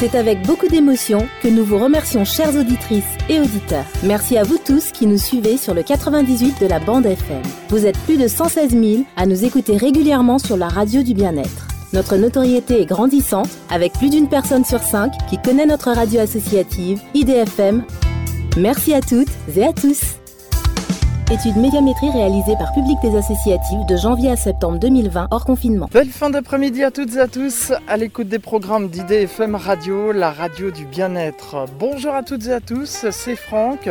C'est avec beaucoup d'émotion que nous vous remercions chères auditrices et auditeurs. Merci à vous tous qui nous suivez sur le 98 de la bande FM. Vous êtes plus de 116 000 à nous écouter régulièrement sur la radio du bien-être. Notre notoriété est grandissante avec plus d'une personne sur cinq qui connaît notre radio associative IDFM. Merci à toutes et à tous. Étude médiamétrie réalisée par Public des Associatives de janvier à septembre 2020 hors confinement. Belle fin d'après-midi à toutes et à tous à l'écoute des programmes d'IDFM Radio, la radio du bien-être. Bonjour à toutes et à tous, c'est Franck.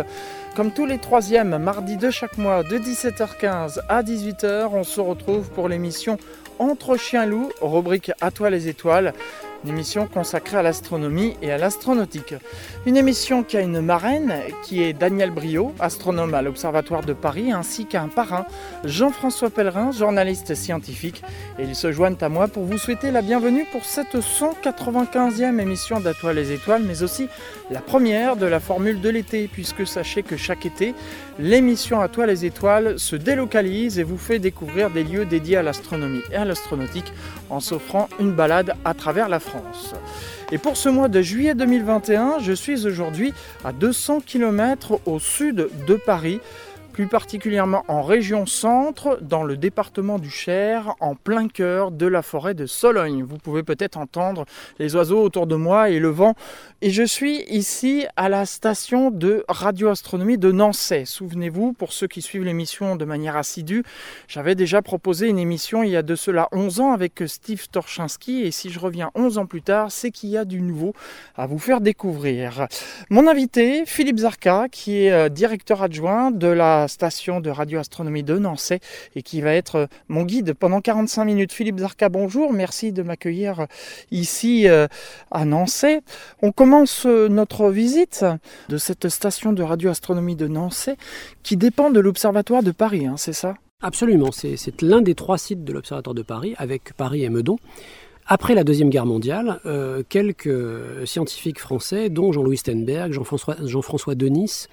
Comme tous les troisièmes mardis de chaque mois de 17h15 à 18h, on se retrouve pour l'émission Entre chiens loups, rubrique À toi les étoiles une émission consacrée à l'astronomie et à l'astronautique. Une émission qui a une marraine qui est Daniel Brio, astronome à l'Observatoire de Paris, ainsi qu'un parrain, Jean-François Pellerin, journaliste scientifique. Et ils se joignent à moi pour vous souhaiter la bienvenue pour cette 195e émission d'Atoile les étoiles, mais aussi la première de la formule de l'été, puisque sachez que chaque été, l'émission À toi les étoiles se délocalise et vous fait découvrir des lieux dédiés à l'astronomie et à l'astronautique en s'offrant une balade à travers la France. Et pour ce mois de juillet 2021, je suis aujourd'hui à 200 km au sud de Paris plus particulièrement en région centre, dans le département du Cher, en plein cœur de la forêt de Sologne. Vous pouvez peut-être entendre les oiseaux autour de moi et le vent. Et je suis ici à la station de radioastronomie de Nancy. Souvenez-vous, pour ceux qui suivent l'émission de manière assidue, j'avais déjà proposé une émission il y a de cela 11 ans avec Steve Torchinski. Et si je reviens 11 ans plus tard, c'est qu'il y a du nouveau à vous faire découvrir. Mon invité, Philippe Zarka, qui est euh, directeur adjoint de la station de radioastronomie de Nancy et qui va être euh, mon guide pendant 45 minutes. Philippe Zarka, bonjour, merci de m'accueillir euh, ici euh, à Nancy. On commence notre visite de cette station de radioastronomie de Nancy qui dépend de l'Observatoire de Paris, hein, c'est ça? Absolument, c'est l'un des trois sites de l'Observatoire de Paris avec Paris et Meudon. Après la Deuxième Guerre mondiale, quelques scientifiques français, dont Jean-Louis Stenberg, Jean-François Jean Denis,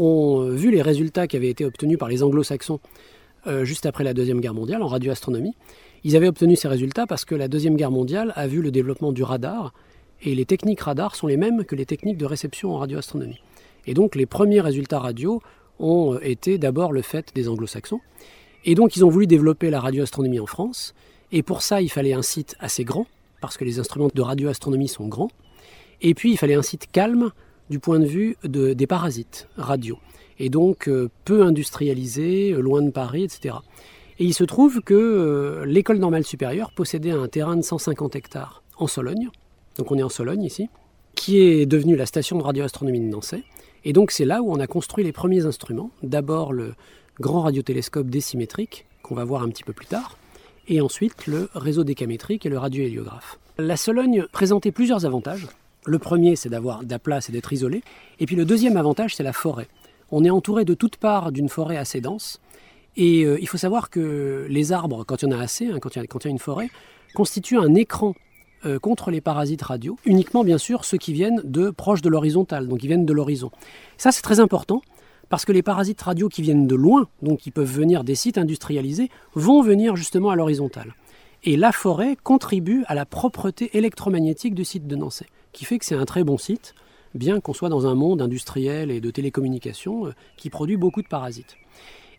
ont vu les résultats qui avaient été obtenus par les anglo-saxons euh, juste après la Deuxième Guerre mondiale en radioastronomie. Ils avaient obtenu ces résultats parce que la Deuxième Guerre mondiale a vu le développement du radar, et les techniques radar sont les mêmes que les techniques de réception en radioastronomie. Et donc les premiers résultats radio ont euh, été d'abord le fait des anglo-saxons. Et donc ils ont voulu développer la radioastronomie en France, et pour ça il fallait un site assez grand, parce que les instruments de radioastronomie sont grands, et puis il fallait un site calme, du point de vue des parasites radio, et donc euh, peu industrialisés, euh, loin de Paris, etc. Et il se trouve que euh, l'école normale supérieure possédait un terrain de 150 hectares en Sologne, donc on est en Sologne ici, qui est devenue la station de radioastronomie de Nancy. Et donc c'est là où on a construit les premiers instruments. D'abord le grand radiotélescope décimétrique, qu'on va voir un petit peu plus tard, et ensuite le réseau décamétrique et le radiohéliographe. La Sologne présentait plusieurs avantages. Le premier, c'est d'avoir de la place et d'être isolé. Et puis le deuxième avantage, c'est la forêt. On est entouré de toutes parts d'une forêt assez dense. Et euh, il faut savoir que les arbres, quand il y en a assez, hein, quand, il y a, une forêt, constituent un écran euh, contre les parasites radio, uniquement bien sûr ceux qui viennent de proche de l'horizontale, donc qui viennent de l'horizon. Ça c'est très important parce que les parasites radio qui viennent de loin, donc qui peuvent venir des sites industrialisés, vont venir justement à l'horizontale. Et la forêt contribue à la propreté électromagnétique du site de Nancy qui fait que c'est un très bon site, bien qu'on soit dans un monde industriel et de télécommunications euh, qui produit beaucoup de parasites.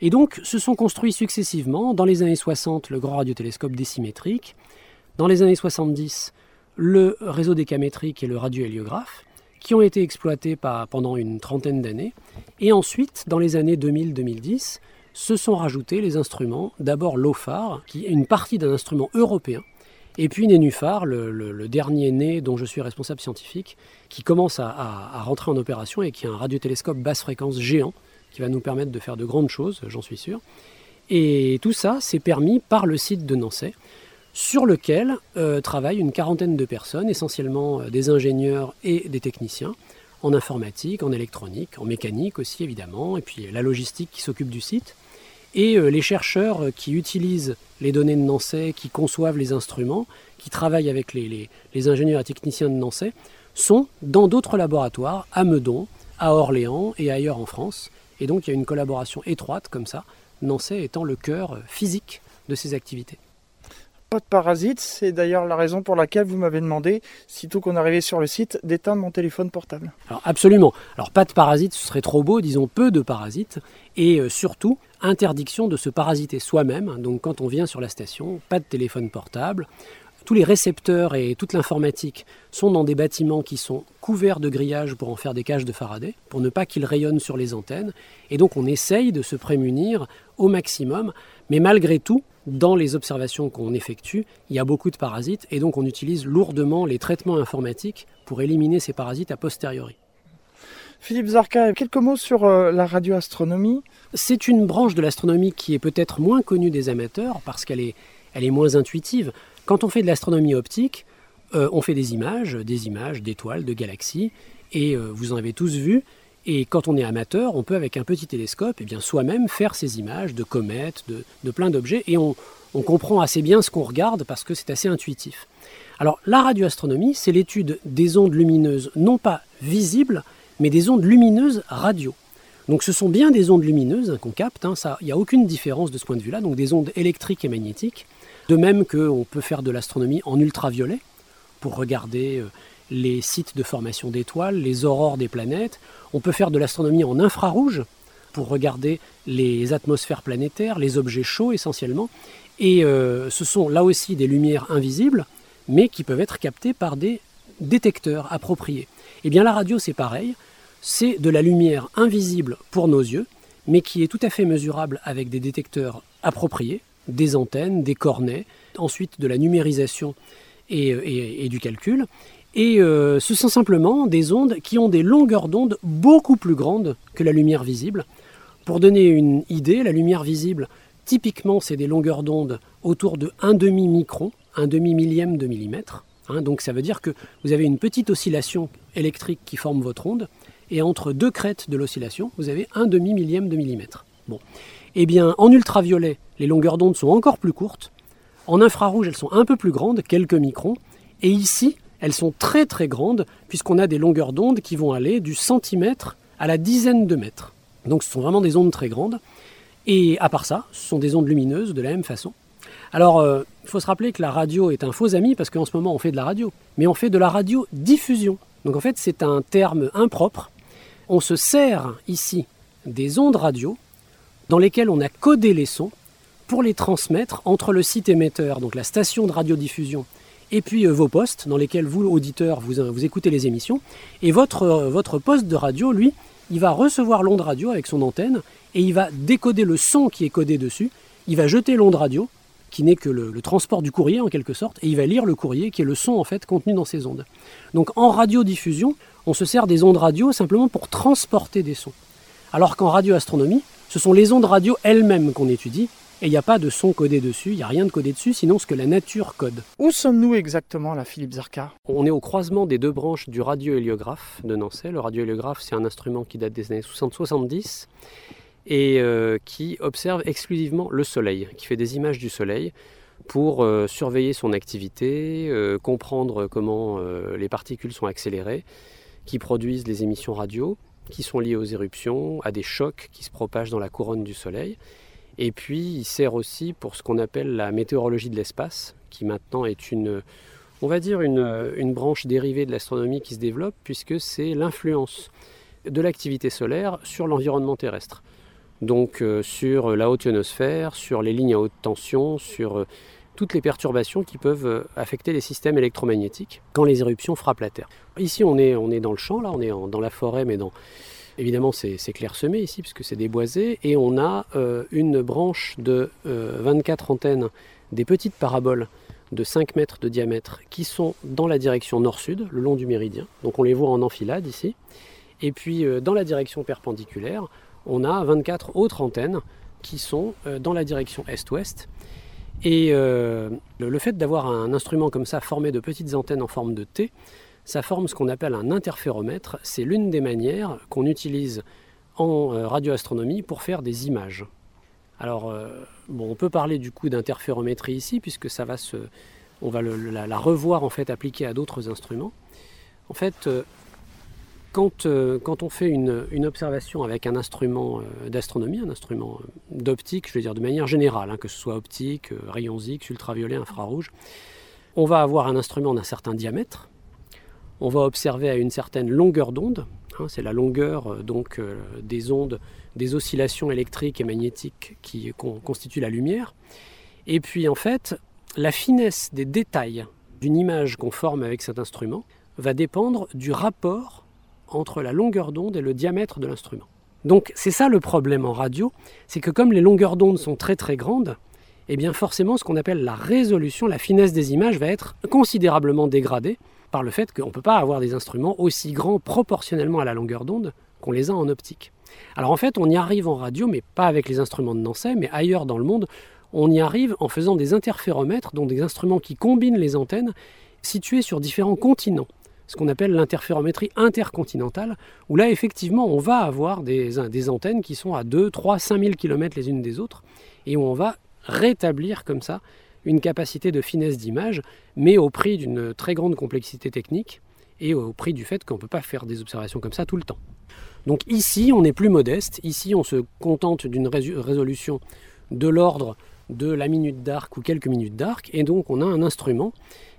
Et donc se sont construits successivement, dans les années 60, le grand radiotélescope décimétrique, dans les années 70, le réseau décamétrique et le radiohéliographe, qui ont été exploités pendant une trentaine d'années. Et ensuite, dans les années 2000-2010, se sont rajoutés les instruments, d'abord l'OFAR, qui est une partie d'un instrument européen, et puis Nénuphar, le, dernier né dont je suis responsable scientifique, qui commence à, rentrer en opération et qui est un radiotélescope basse fréquence géant, qui va nous permettre de faire de grandes choses, j'en suis sûr. Et tout ça, c'est permis par le site de Nancy, sur lequel euh, travaillent une quarantaine de personnes, essentiellement euh, des ingénieurs et des techniciens, en informatique, en électronique, en mécanique aussi évidemment, et puis la logistique qui s'occupe du site. Et euh, les chercheurs qui utilisent les données de Nancy, qui conçoivent les instruments, qui travaillent avec les, ingénieurs et techniciens de Nancy, sont dans d'autres laboratoires, à Meudon, à Orléans et ailleurs en France. Et donc il y a une collaboration étroite comme ça, Nancy étant le cœur physique de ces activités. pas de parasites. C'est d'ailleurs la raison pour laquelle vous m'avez demandé, sitôt qu'on arrivait sur le site, d'éteindre mon téléphone portable. Alors absolument. Alors pas de parasites, ce serait trop beau, disons peu de parasites. Et euh, surtout, interdiction de se parasiter soi-même. Donc quand on vient sur la station, pas de téléphone portable. Tous les récepteurs et toute l'informatique sont dans des bâtiments qui sont couverts de grillages pour en faire des cages de Faraday, pour ne pas qu'ils rayonnent sur les antennes. Et donc on essaye de se prémunir au maximum. Mais malgré tout, dans les observations qu'on effectue, il y a beaucoup de parasites et donc on utilise lourdement les traitements informatiques pour éliminer ces parasites a posteriori. Philippe Zarka, quelques mots sur euh, la radioastronomie. C'est une branche de l'astronomie qui est peut-être moins connue des amateurs parce qu'elle est, elle moins intuitive. Quand on fait de l'astronomie optique, euh, on fait des images, des images d'étoiles, de galaxies, et euh, vous en avez tous vu. Et quand on est amateur, on peut avec un petit télescope, eh bien soi-même faire ces images de comètes, de, plein d'objets, et on comprend assez bien ce qu'on regarde parce que c'est assez intuitif. Alors la radioastronomie, c'est l'étude des ondes lumineuses non pas visibles, mais des ondes lumineuses radio. Donc ce sont bien des ondes lumineuses qu'on capte, hein, il n'y a aucune différence de ce point de vue-là, donc des ondes électriques et magnétiques, de même qu'on peut faire de l'astronomie en ultraviolet pour regarder euh, les sites de formation d'étoiles, les aurores des planètes, on peut faire de l'astronomie en infrarouge pour regarder les atmosphères planétaires, les objets chauds essentiellement, et euh, ce sont là aussi des lumières invisibles, mais qui peuvent être captées par des détecteurs appropriés. Et eh bien la radio c'est pareil, c'est de la lumière invisible pour nos yeux, mais qui est tout à fait mesurable avec des détecteurs appropriés, des antennes, des cornets, ensuite de la numérisation et, du calcul. Et euh, ce sont simplement des ondes qui ont des longueurs d'onde beaucoup plus grandes que la lumière visible. Pour donner une idée, la lumière visible, typiquement, c'est des longueurs d'onde autour de 1 demi micron, un demi millième de millimètre. Hein. donc ça veut dire que vous avez une petite oscillation électrique qui forme votre onde, et entre deux crêtes de l'oscillation, vous avez un demi millième de millimètre. Bon. Eh bien, en ultraviolet, les longueurs d'onde sont encore plus courtes. En infrarouge, elles sont un peu plus grandes, quelques microns. Et ici, elles sont très très grandes, puisqu'on a des longueurs d'onde qui vont aller du centimètre à la dizaine de mètres. Donc ce sont vraiment des ondes très grandes. Et à part ça, ce sont des ondes lumineuses de la même façon. Alors, euh, il faut se rappeler que la radio est un faux ami, parce qu'en ce moment, on fait de la radio. Mais on fait de la radiodiffusion. Donc en fait, c'est un terme impropre on se sert ici des ondes radio dans lesquelles on a codé les sons pour les transmettre entre le site émetteur, donc la station de radiodiffusion, et puis euh, vos postes dans lesquels vous, auditeurs, vous, vous écoutez les émissions. Et votre, euh, votre poste de radio, lui, il va recevoir l'onde radio avec son antenne et il va décoder le son qui est codé dessus. Il va jeter l'onde radio, qui n'est que le, le, transport du courrier en quelque sorte, et il va lire le courrier qui est le son en fait contenu dans ces ondes. Donc en radiodiffusion, on se sert des ondes radio simplement pour transporter des sons. Alors qu'en radioastronomie, ce sont les ondes radio elles-mêmes qu'on étudie, et il n'y a pas de son codé dessus, il n'y a rien de codé dessus, sinon ce que la nature code. Où sommes-nous exactement là, Philippe Zarka? On est au croisement des deux branches du radiohéliographe de Nancy. Le radiohéliographe, c'est un instrument qui date des années 60-70 et euh, qui observe exclusivement le Soleil, qui fait des images du Soleil pour euh, surveiller son activité, euh, comprendre comment les particules sont accélérées qui produisent les émissions radio, qui sont liées aux éruptions, à des chocs qui se propagent dans la couronne du Soleil. Et puis il sert aussi pour ce qu'on appelle la météorologie de l'espace, qui maintenant est une, on va dire une, branche dérivée de l'astronomie qui se développe, puisque c'est l'influence de l'activité solaire sur l'environnement terrestre. Donc euh, sur la haute ionosphère, sur les lignes à haute tension, sur euh, toutes les perturbations qui peuvent euh, affecter les systèmes électromagnétiques quand les éruptions frappent la Terre. Ici, on est, on est dans le champ, là, on est dans la forêt, mais dans, évidemment, c'est clairsemé ici, puisque c'est déboisé, et on a euh, une branche de 24 euh, antennes, des petites paraboles de 5 mètres de diamètre, qui sont dans la direction nord-sud, le long du méridien. Donc on les voit en enfilade ici. Et puis, dans la direction perpendiculaire, on a 24 autres antennes qui sont dans la direction est-ouest et euh, le, fait d'avoir un instrument comme ça formé de petites antennes en forme de T, ça forme ce qu'on appelle un interféromètre. C'est l'une des manières qu'on utilise en euh, radioastronomie pour faire des images. Alors, euh, bon, on peut parler du coup d'interférométrie ici, puisque ça va se, on va la, revoir en fait appliquée à d'autres instruments. En fait, quand, quand, on fait une, observation avec un instrument d'astronomie, un instrument d'optique, je veux dire de manière générale, hein, que ce soit optique, rayons X, ultraviolet, infrarouge, on va avoir un instrument d'un certain diamètre, on va observer à une certaine longueur d'onde, hein, c'est la longueur donc des ondes, des oscillations électriques et magnétiques qui constituent la lumière. Et puis en fait, la finesse des détails d'une image qu'on forme avec cet instrument va dépendre du rapport entre la longueur d'onde et le diamètre de l'instrument. Donc c'est ça le problème en radio, c'est que comme les longueurs d'onde sont très très grandes, eh bien forcément ce qu'on appelle la résolution, la finesse des images va être considérablement dégradée par le fait qu'on ne peut pas avoir des instruments aussi grands proportionnellement à la longueur d'onde qu'on les a en optique. Alors en fait on y arrive en radio, mais pas avec les instruments de Nancy, mais ailleurs dans le monde, on y arrive en faisant des interféromètres, donc des instruments qui combinent les antennes situés sur différents continents, ce qu'on appelle l'interférométrie intercontinentale, où là effectivement on va avoir des, des antennes qui sont à 2, 3, 5000 km les unes des autres, et où on va rétablir comme ça une capacité de finesse d'image, mais au prix d'une très grande complexité technique et au prix du fait qu'on ne peut pas faire des observations comme ça tout le temps. Donc ici, on est plus modeste, ici on se contente d'une résolution de l'ordre de la minute d'arc ou quelques minutes d'arc. Et donc on a un instrument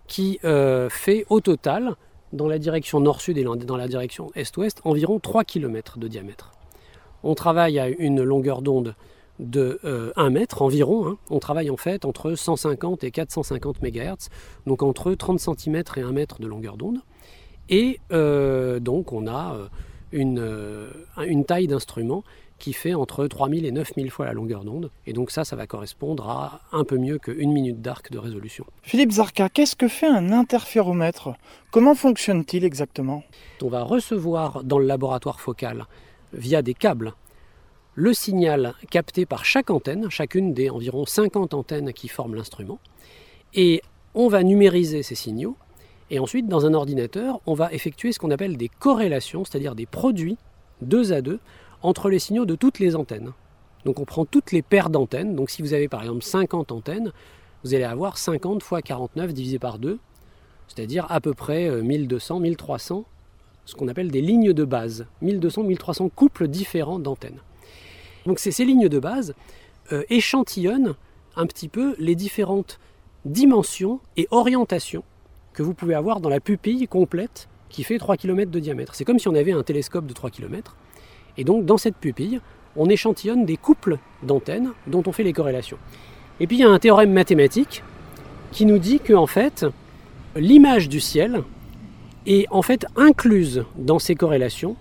qui euh, fait au total, dans la direction nord-sud et dans la direction est-ouest, environ 3 km de diamètre. On travaille à une longueur d'onde de 1 euh, mètre environ. Hein. On travaille en fait entre 150 et 450 MHz, donc entre 30 cm et 1 mètre de longueur d'onde. Et euh, donc on a une, une taille d'instrument qui fait entre 3000 et 9000 fois la longueur d'onde. Et donc ça, ça va correspondre à un peu mieux qu'une minute d'arc de résolution. Philippe Zarka, qu'est-ce que fait un interféromètre? Comment fonctionne-t-il exactement? On va recevoir dans le laboratoire focal, via des câbles, le signal capté par chaque antenne, chacune des environ 50 antennes qui forment l'instrument. Et on va numériser ces signaux. Et ensuite, dans un ordinateur, on va effectuer ce qu'on appelle des corrélations, c'est-à-dire des produits deux à deux entre les signaux de toutes les antennes. Donc on prend toutes les paires d'antennes. Donc si vous avez par exemple 50 antennes, vous allez avoir 50 fois 49 divisé par 2, c'est-à-dire à peu près 1200, euh, 1300, ce qu'on appelle des lignes de base. 1200, 1300 couples différents d'antennes. Donc ces lignes de base euh, échantillonnent un petit peu les différentes dimensions et orientations que vous pouvez avoir dans la pupille complète qui fait 3 km de diamètre. C'est comme si on avait un télescope de 3 km et donc dans cette pupille, on échantillonne des couples d'antennes dont on fait les corrélations. Et puis il y a un théorème mathématique qui nous dit que en fait, l'image du ciel est en fait incluse dans ces corrélations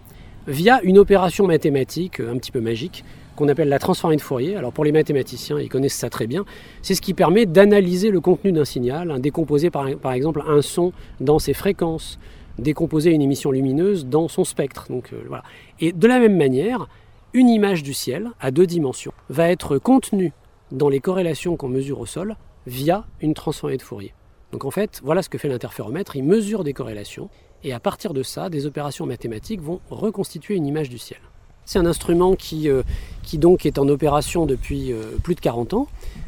via une opération mathématique un petit peu magique qu'on appelle la transformée de Fourier. Alors pour les mathématiciens, ils connaissent ça très bien. C'est ce qui permet d'analyser le contenu d'un signal, décomposer par, par, exemple un son dans ses fréquences, décomposer une émission lumineuse dans son spectre. Euh. Et de la même manière, une image du ciel à deux dimensions va être contenue dans les corrélations qu'on mesure au sol via une transformée de Fourier. Donc en fait, voilà ce que fait l'interféromètre, il mesure des corrélations et à partir de ça, des opérations mathématiques vont reconstituer une image du ciel. C'est un instrument qui, euh, qui, donc est en opération depuis euh, plus de 40 ans.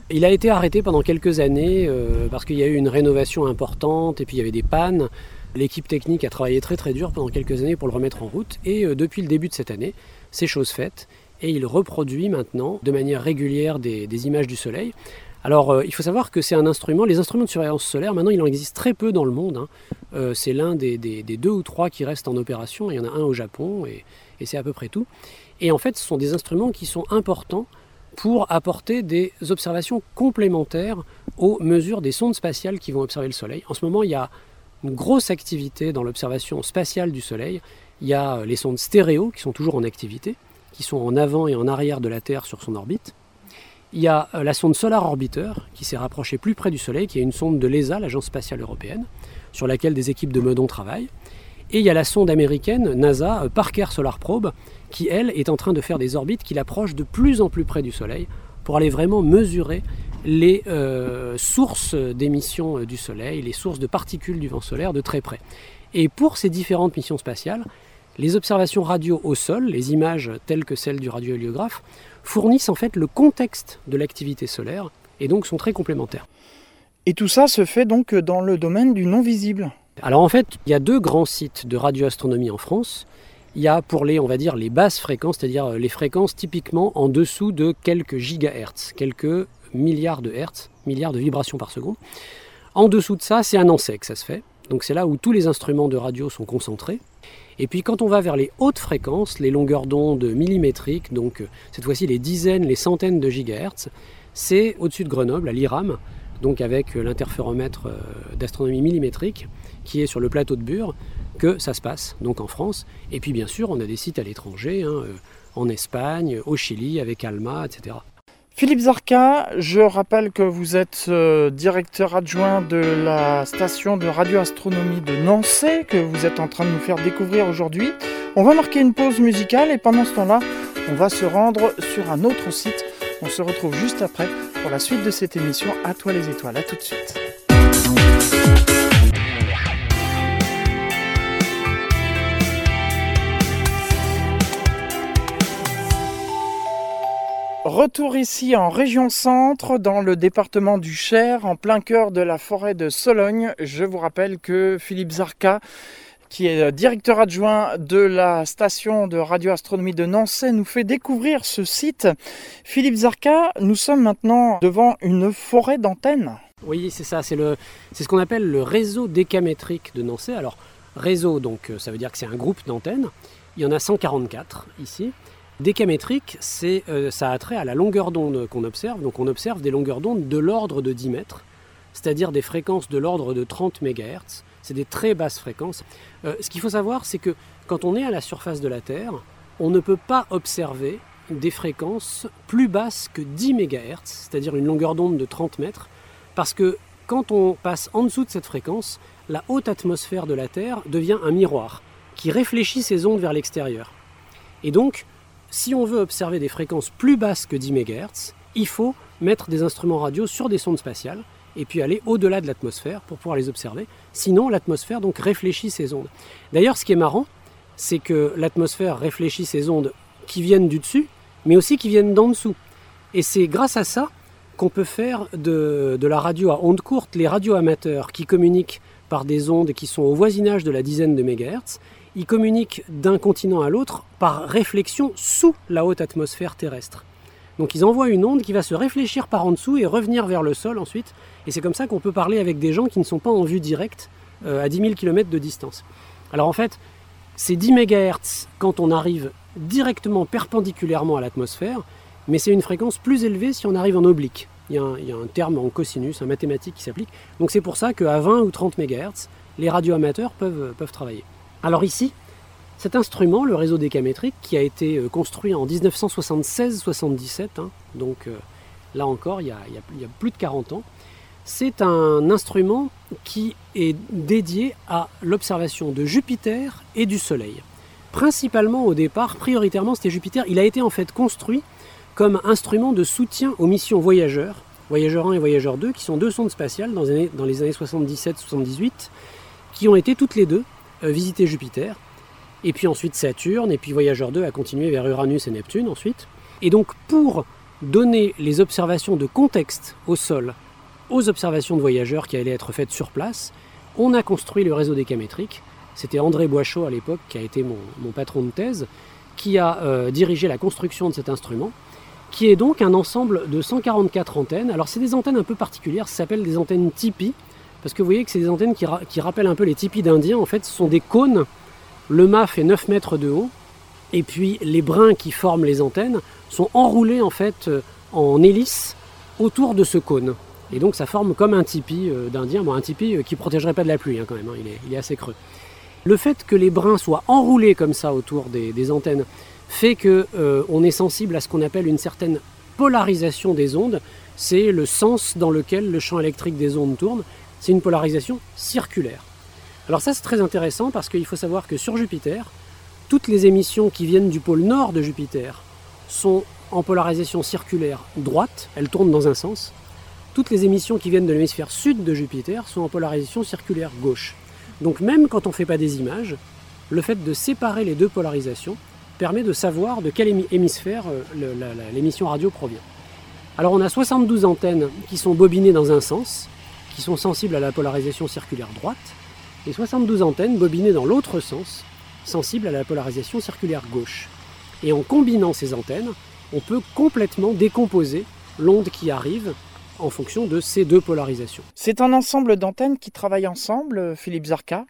Il a été arrêté pendant quelques années parce qu'il y a eu une rénovation importante et puis il y avait des pannes. L'équipe technique a travaillé très très dur pendant quelques années pour le remettre en route et euh, depuis le début de cette année, c'est chose faite et il reproduit maintenant de manière régulière des, images du Soleil. Alors euh, il faut savoir que c'est un instrument, les instruments de surveillance solaire, maintenant il en existe très peu dans le monde. Hein. Euh, c'est l'un des, deux ou trois qui restent en opération, il y en a un au Japon et, et c'est à peu près tout. Et en fait ce sont des instruments qui sont importants pour apporter des observations complémentaires aux mesures des sondes spatiales qui vont observer le Soleil. En ce moment il y a une grosse activité dans l'observation spatiale du Soleil. Il y a euh, les sondes stéréo qui sont toujours en activité, qui sont en avant et en arrière de la Terre sur son orbite. Il y a euh, la sonde Solar Orbiter qui s'est rapprochée plus près du Soleil, qui est une sonde de l'ESA, l'Agence spatiale européenne, sur laquelle des équipes de Meudon travaillent. Et il y a la sonde américaine NASA euh, Parker Solar Probe, qui elle est en train de faire des orbites qui l'approchent de plus en plus près du Soleil pour aller vraiment mesurer les euh, sources d'émissions du Soleil, les sources de particules du vent solaire de très près. Et pour ces différentes missions spatiales, les observations radio au sol, les images telles que celles du radiohéliographe, fournissent en fait le contexte de l'activité solaire et donc sont très complémentaires. Et tout ça se fait donc dans le domaine du non visible Alors en fait, il y a deux grands sites de radioastronomie en France. il y a pour les, on va dire, les basses fréquences, c'est-à-dire les fréquences typiquement en dessous de quelques gigahertz, quelques milliards de hertz, milliards de vibrations par seconde. En dessous de ça, c'est un ancet que ça se fait. Donc c'est là où tous les instruments de radio sont concentrés. Et puis quand on va vers les hautes fréquences, les longueurs d'onde millimétriques, donc euh, cette fois-ci les dizaines, les centaines de gigahertz, c'est au-dessus de Grenoble, à l'IRAM, donc avec euh, l'interféromètre euh, d'astronomie millimétrique qui est sur le plateau de Bure, que ça se passe, donc en France. Et puis bien sûr, on a des sites à l'étranger, hein, en Espagne, au Chili, avec Alma, etc. Philippe Zarka, je rappelle que vous êtes euh, directeur adjoint de la station de radioastronomie de Nancy, que vous êtes en train de nous faire découvrir aujourd'hui. On va marquer une pause musicale et pendant ce temps-là, on va se rendre sur un autre site. On se retrouve juste après pour la suite de cette émission À toi les étoiles. À tout de suite. Retour ici en région centre, dans le département du Cher, en plein cœur de la forêt de Sologne. Je vous rappelle que Philippe Zarka, qui est directeur adjoint de la station de radioastronomie de Nancy, nous fait découvrir ce site. Philippe Zarka, nous sommes maintenant devant une forêt d'antennes. Oui, c'est ça, c'est ce qu'on appelle le réseau décamétrique de Nancy. Alors, réseau, donc ça veut dire que c'est un groupe d'antennes. Il y en a 144 ici. Décamétrique, euh, ça a trait à la longueur d'onde qu'on observe. Donc on observe des longueurs d'onde de l'ordre de 10 mètres, c'est-à-dire des fréquences de l'ordre de 30 MHz. C'est des très basses fréquences. Euh, ce qu'il faut savoir, c'est que quand on est à la surface de la Terre, on ne peut pas observer des fréquences plus basses que 10 MHz, c'est-à-dire une longueur d'onde de 30 mètres, parce que quand on passe en dessous de cette fréquence, la haute atmosphère de la Terre devient un miroir qui réfléchit ces ondes vers l'extérieur. Et donc, si on veut observer des fréquences plus basses que 10 MHz, il faut mettre des instruments radio sur des sondes spatiales et puis aller au-delà de l'atmosphère pour pouvoir les observer. Sinon, l'atmosphère donc réfléchit ces ondes. D'ailleurs, ce qui est marrant, c'est que l'atmosphère réfléchit ces ondes qui viennent du dessus, mais aussi qui viennent d'en dessous. Et c'est grâce à ça qu'on peut faire de, la radio à ondes courtes, les radios amateurs qui communiquent par des ondes qui sont au voisinage de la dizaine de mégahertz, ils communiquent d'un continent à l'autre par réflexion sous la haute atmosphère terrestre. Donc ils envoient une onde qui va se réfléchir par en dessous et revenir vers le sol ensuite. Et c'est comme ça qu'on peut parler avec des gens qui ne sont pas en vue directe euh, à 10 000 km de distance. Alors en fait, c'est 10 MHz quand on arrive directement perpendiculairement à l'atmosphère, mais c'est une fréquence plus élevée si on arrive en oblique. Il y, a un, terme en cosinus, un mathématique qui s'applique. Donc c'est pour ça qu'à 20 ou 30 MHz, les radioamateurs peuvent travailler. Alors ici, cet instrument, le réseau décamétrique, qui a été euh, construit en 1976-77, hein, donc euh, là encore, il y, a, plus de 40 ans, c'est un instrument qui est dédié à l'observation de Jupiter et du Soleil. Principalement au départ, prioritairement, c'était Jupiter. Il a été en fait construit comme instrument de soutien aux missions voyageurs, Voyageur 1 et Voyageur 2, qui sont deux sondes spatiales dans les années, dans les années 77-78, qui ont été toutes les deux visiter Jupiter, et puis ensuite Saturne, et puis Voyageur 2 a continué vers Uranus et Neptune ensuite. Et donc pour donner les observations de contexte au sol aux observations de voyageurs qui allaient être faites sur place, on a construit le réseau décamétrique. C'était André Boichot à l'époque, qui a été mon, patron de thèse, qui a euh, dirigé la construction de cet instrument, qui est donc un ensemble de 144 antennes. Alors c'est des antennes un peu particulières, ça s'appelle des antennes Tipeee, parce que vous voyez que c'est des antennes qui, rappellent un peu les tipis d'indiens. En fait, ce sont des cônes. Le mât fait 9 mètres de haut. Et puis les brins qui forment les antennes sont enroulés en fait euh, en hélice autour de ce cône. Et donc ça forme comme un tipi euh, d'Indien, bon, un tipi euh, qui ne protégerait pas de la pluie hein, quand même, hein. il, est, assez creux. Le fait que les brins soient enroulés comme ça autour des, antennes fait qu'on est sensible à ce qu'on appelle une certaine polarisation des ondes. C'est le sens dans lequel le champ électrique des ondes tourne c'est une polarisation circulaire. Alors ça c'est très intéressant parce qu'il faut savoir que sur Jupiter, toutes les émissions qui viennent du pôle nord de Jupiter sont en polarisation circulaire droite, elles tournent dans un sens. Toutes les émissions qui viennent de l'hémisphère sud de Jupiter sont en polarisation circulaire gauche. Donc même quand on ne fait pas des images, le fait de séparer les deux polarisations permet de savoir de quel hémisphère euh, l'émission radio provient. Alors on a 72 antennes qui sont bobinées dans un sens, qui sont sensibles à la polarisation circulaire droite, et 72 antennes bobinées dans l'autre sens, sensibles à la polarisation circulaire gauche. Et en combinant ces antennes, on peut complètement décomposer l'onde qui arrive en fonction de ces deux polarisations. C'est un ensemble d'antennes qui travaillent ensemble, Philippe Zarka?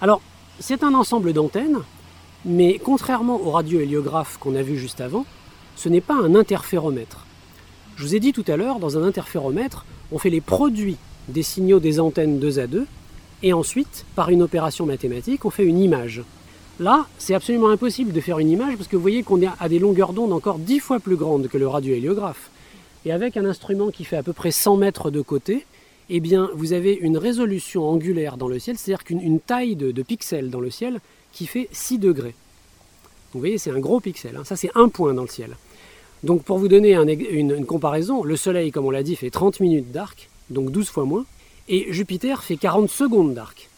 Alors, c'est un ensemble d'antennes, mais contrairement au radiohéliographe qu'on a vu juste avant, ce n'est pas un interféromètre. Je vous ai dit tout à l'heure, dans un interféromètre, on fait les produits des signaux des antennes 2 à 2, et ensuite, par une opération mathématique, on fait une image. Là, c'est absolument impossible de faire une image parce que vous voyez qu'on est à des longueurs d'onde encore dix fois plus grandes que le radiohéliographe. Et avec un instrument qui fait à peu près 100 mètres de côté, eh bien, vous avez une résolution angulaire dans le ciel, c'est-à-dire qu'une taille de, pixels dans le ciel qui fait 6 degrés. Vous voyez, c'est un gros pixel. Hein. Ça, c'est un point dans le ciel. Donc, pour vous donner une, une, comparaison, le Soleil, comme on l'a dit, fait 30 minutes d'arc, donc 12 fois moins, et Jupiter fait 40 secondes d'arc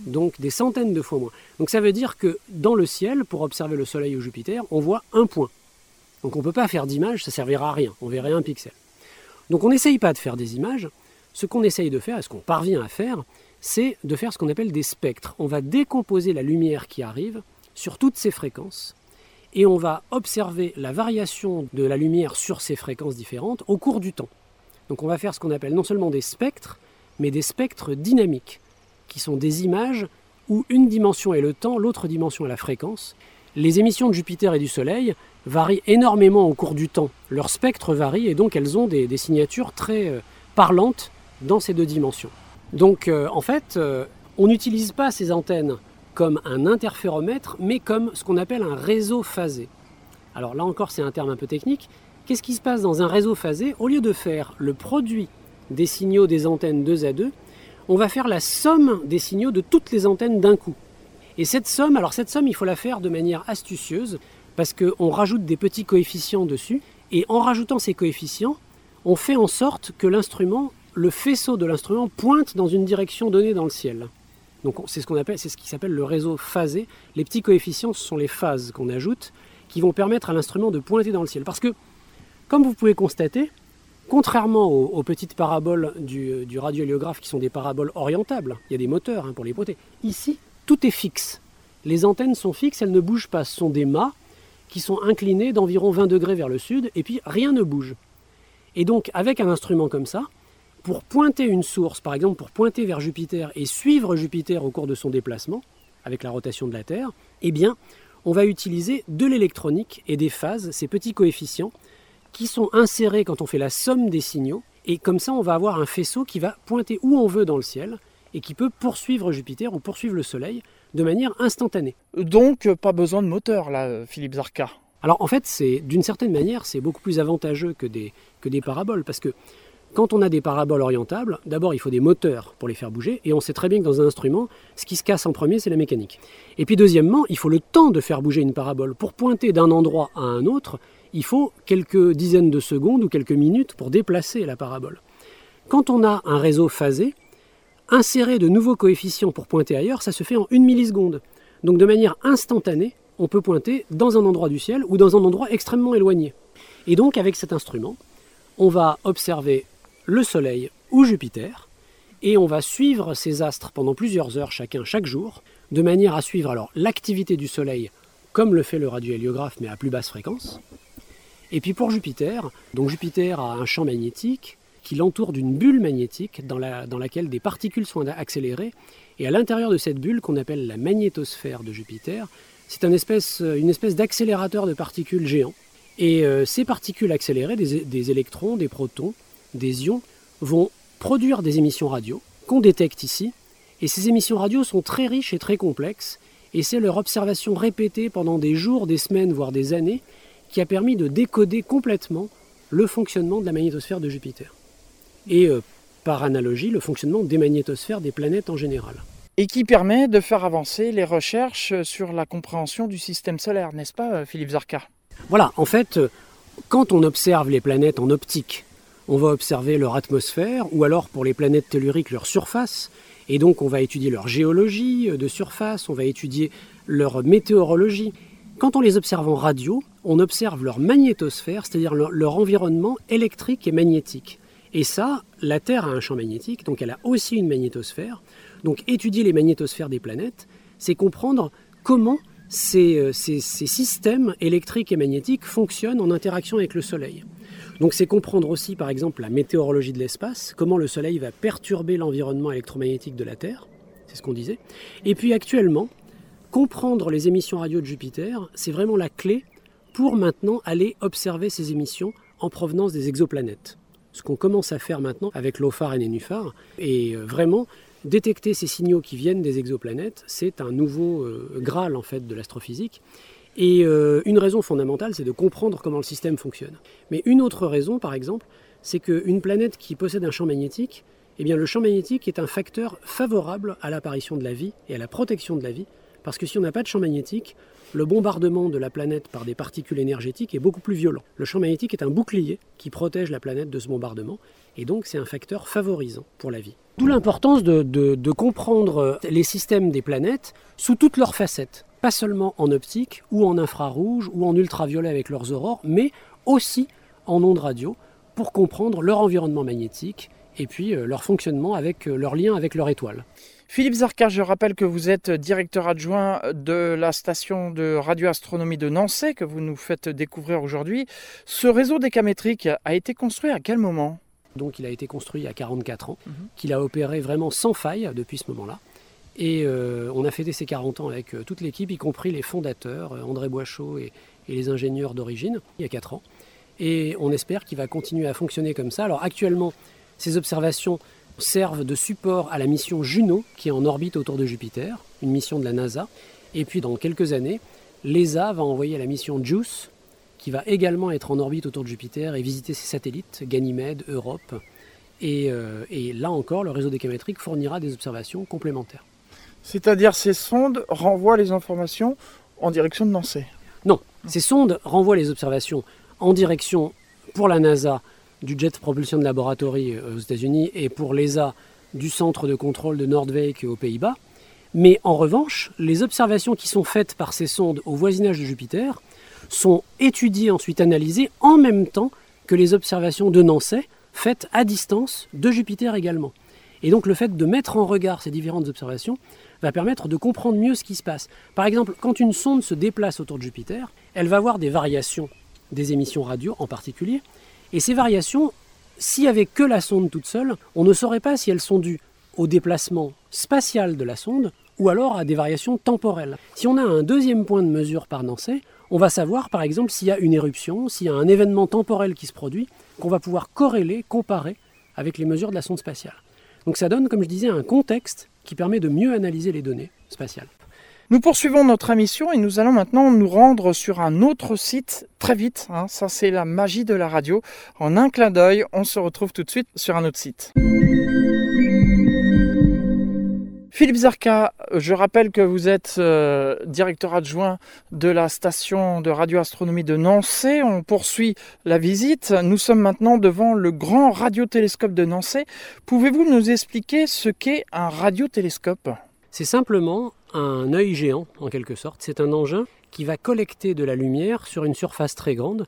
donc des centaines de fois moins. Donc ça veut dire que dans le ciel, pour observer le Soleil ou Jupiter, on voit un point. Donc on ne peut pas faire d'image, ça servira à rien, on verrait un pixel. Donc on n'essaye pas de faire des images, ce qu'on essaye de faire, et ce qu'on parvient à faire, c'est de faire ce qu'on appelle des spectres. On va décomposer la lumière qui arrive sur toutes ces fréquences, et on va observer la variation de la lumière sur ces fréquences différentes au cours du temps. Donc on va faire ce qu'on appelle non seulement des spectres, mais des spectres dynamiques qui sont des images où une dimension est le temps, l'autre dimension est la fréquence. Les émissions de Jupiter et du Soleil varient énormément au cours du temps. Leur spectre varie et donc elles ont des, signatures très euh, parlantes dans ces deux dimensions. Donc euh, en fait, euh, on n'utilise pas ces antennes comme un interféromètre, mais comme ce qu'on appelle un réseau phasé. Alors là encore, c'est un terme un peu technique. Qu'est-ce qui se passe dans un réseau phasé Au lieu de faire le produit des signaux des antennes 2 à 2, on va faire la somme des signaux de toutes les antennes d'un coup. Et cette somme, alors cette somme, il faut la faire de manière astucieuse, parce qu'on rajoute des petits coefficients dessus, et en rajoutant ces coefficients, on fait en sorte que l'instrument, le faisceau de l'instrument, pointe dans une direction donnée dans le ciel. Donc c'est ce qu'on appelle, c'est ce qui s'appelle le réseau phasé. Les petits coefficients, ce sont les phases qu'on ajoute, qui vont permettre à l'instrument de pointer dans le ciel. Parce que, comme vous pouvez constater, Contrairement aux, petites paraboles du, du qui sont des paraboles orientables, il y a des moteurs hein, pour les pointer. Ici, tout est fixe. Les antennes sont fixes, elles ne bougent pas. Ce sont des mâts qui sont inclinés d'environ 20 degrés vers le sud, et puis rien ne bouge. Et donc, avec un instrument comme ça, pour pointer une source, par exemple pour pointer vers Jupiter et suivre Jupiter au cours de son déplacement, avec la rotation de la Terre, eh bien, on va utiliser de l'électronique et des phases, ces petits coefficients, qui sont insérés quand on fait la somme des signaux. Et comme ça, on va avoir un faisceau qui va pointer où on veut dans le ciel et qui peut poursuivre Jupiter ou poursuivre le Soleil de manière instantanée. Donc, pas besoin de moteur là, Philippe Zarka Alors en fait, c'est d'une certaine manière, c'est beaucoup plus avantageux que des, que des paraboles parce que quand on a des paraboles orientables, d'abord il faut des moteurs pour les faire bouger, et on sait très bien que dans un instrument, ce qui se casse en premier, c'est la mécanique. Et puis deuxièmement, il faut le temps de faire bouger une parabole. Pour pointer d'un endroit à un autre, il faut quelques dizaines de secondes ou quelques minutes pour déplacer la parabole. Quand on a un réseau phasé, insérer de nouveaux coefficients pour pointer ailleurs, ça se fait en une milliseconde. Donc de manière instantanée, on peut pointer dans un endroit du ciel ou dans un endroit extrêmement éloigné. Et donc avec cet instrument, on va observer le Soleil ou Jupiter, et on va suivre ces astres pendant plusieurs heures chacun chaque jour, de manière à suivre alors l'activité du Soleil comme le fait le radiohéliographe mais à plus basse fréquence, et puis pour Jupiter, donc Jupiter a un champ magnétique qui l'entoure d'une bulle magnétique dans, laquelle des particules sont accélérées. Et à l'intérieur de cette bulle, qu'on appelle la magnétosphère de Jupiter, c'est une espèce, d'accélérateur de particules géants. Et euh, ces particules accélérées, des, des, électrons, des protons, des ions, vont produire des émissions radio qu'on détecte ici. Et ces émissions radio sont très riches et très complexes. Et c'est leur observation répétée pendant des jours, des semaines, voire des années qui a permis de décoder complètement le fonctionnement de la magnétosphère de Jupiter. Et euh, par analogie, le fonctionnement des magnétosphères des planètes en général. Et qui permet de faire avancer les recherches sur la compréhension du système solaire, n'est-ce pas, euh, Philippe Zarka? Voilà, en fait, euh, quand on observe les planètes en optique, on va observer leur atmosphère, ou alors pour les planètes telluriques, leur surface, et donc on va étudier leur géologie de surface, on va étudier leur météorologie. Quand on les observe en radio, on observe leur magnétosphère, c'est-à-dire leur, environnement électrique et magnétique. Et ça, la Terre a un champ magnétique, donc elle a aussi une magnétosphère. Donc étudier les magnétosphères des planètes, c'est comprendre comment ces, ces, systèmes électriques et magnétiques fonctionnent en interaction avec le Soleil. Donc c'est comprendre aussi par exemple la météorologie de l'espace, comment le Soleil va perturber l'environnement électromagnétique de la Terre, c'est ce qu'on disait. Et puis actuellement, comprendre les émissions radio de Jupiter, c'est vraiment la clé pour maintenant aller observer ces émissions en provenance des exoplanètes. Ce qu'on commence à faire maintenant avec l'OFAR et Nénuphar, et euh, vraiment détecter ces signaux qui viennent des exoplanètes, c'est un nouveau euh, graal en fait de l'astrophysique. Et euh, une raison fondamentale, c'est de comprendre comment le système fonctionne. Mais une autre raison, par exemple, c'est qu'une planète qui possède un champ magnétique, eh bien le champ magnétique est un facteur favorable à l'apparition de la vie et à la protection de la vie, parce que si on n'a pas de champ magnétique, le bombardement de la planète par des particules énergétiques est beaucoup plus violent. Le champ magnétique est un bouclier qui protège la planète de ce bombardement, et donc c'est un facteur favorisant pour la vie. D'où l'importance de, comprendre les systèmes des planètes sous toutes leurs facettes pas seulement en optique ou en infrarouge ou en ultraviolet avec leurs aurores, mais aussi en ondes radio pour comprendre leur environnement magnétique et puis euh, leur fonctionnement avec euh, leur lien avec leur étoile. Philippe Zarka, je rappelle que vous êtes directeur adjoint de la station de radioastronomie de Nancy que vous nous faites découvrir aujourd'hui. Ce réseau décamétrique a été construit à quel moment? Donc il a été construit il y a 44 ans, mhm. qu'il a opéré vraiment sans faille depuis ce moment-là. Et euh, on a fêté ses 40 ans avec toute l'équipe, y compris les fondateurs, André Boichot et, les ingénieurs d'origine, il y a 4 ans. Et on espère qu'il va continuer à fonctionner comme ça. Alors actuellement, ces observations servent de support à la mission Juno, qui est en orbite autour de Jupiter, une mission de la NASA. Et puis dans quelques années, l'ESA va envoyer la mission JUICE, qui va également être en orbite autour de Jupiter et visiter ses satellites, Ganymède, Europe. Et, et là encore, le réseau décamétrique fournira des observations complémentaires. C'est-à-dire ces sondes renvoient les informations en direction de Nancy? Non, ces sondes renvoient les observations en direction pour la NASA du Jet Propulsion Laboratory euh, aux États-Unis et pour l'ESA du centre de contrôle de Noordwijk aux Pays-Bas. Mais en revanche, les observations qui sont faites par ces sondes au voisinage de Jupiter sont étudiées ensuite analysées en même temps que les observations de Nancy faites à distance de Jupiter également. Et donc le fait de mettre en regard ces différentes observations va permettre de comprendre mieux ce qui se passe. Par exemple, quand une sonde se déplace autour de Jupiter, elle va avoir des variations des émissions radio en particulier. Et ces variations, s'il n'y avait que la sonde toute seule, on ne saurait pas si elles sont dues au déplacement spatial de la sonde ou alors à des variations temporelles. Si on a un deuxième point de mesure par Nancy, on va savoir par exemple s'il y a une éruption, s'il y a un événement temporel qui se produit, qu'on va pouvoir corréler, comparer avec les mesures de la sonde spatiale. Donc ça donne, comme je disais, un contexte qui permet de mieux analyser les données spatiales. Nous poursuivons notre émission et nous allons maintenant nous rendre sur un autre site très vite. Hein. ça, c'est la magie de la radio. En un clin d'œil, on se retrouve tout de suite sur un autre site. Philippe Zarka, je rappelle que vous êtes euh, directeur adjoint de la station de radioastronomie de Nancy. On poursuit la visite. Nous sommes maintenant devant le grand radiotélescope de Nancy. Pouvez-vous nous expliquer ce qu'est un radiotélescope? C'est simplement un œil géant, en quelque sorte. C'est un engin qui va collecter de la lumière sur une surface très grande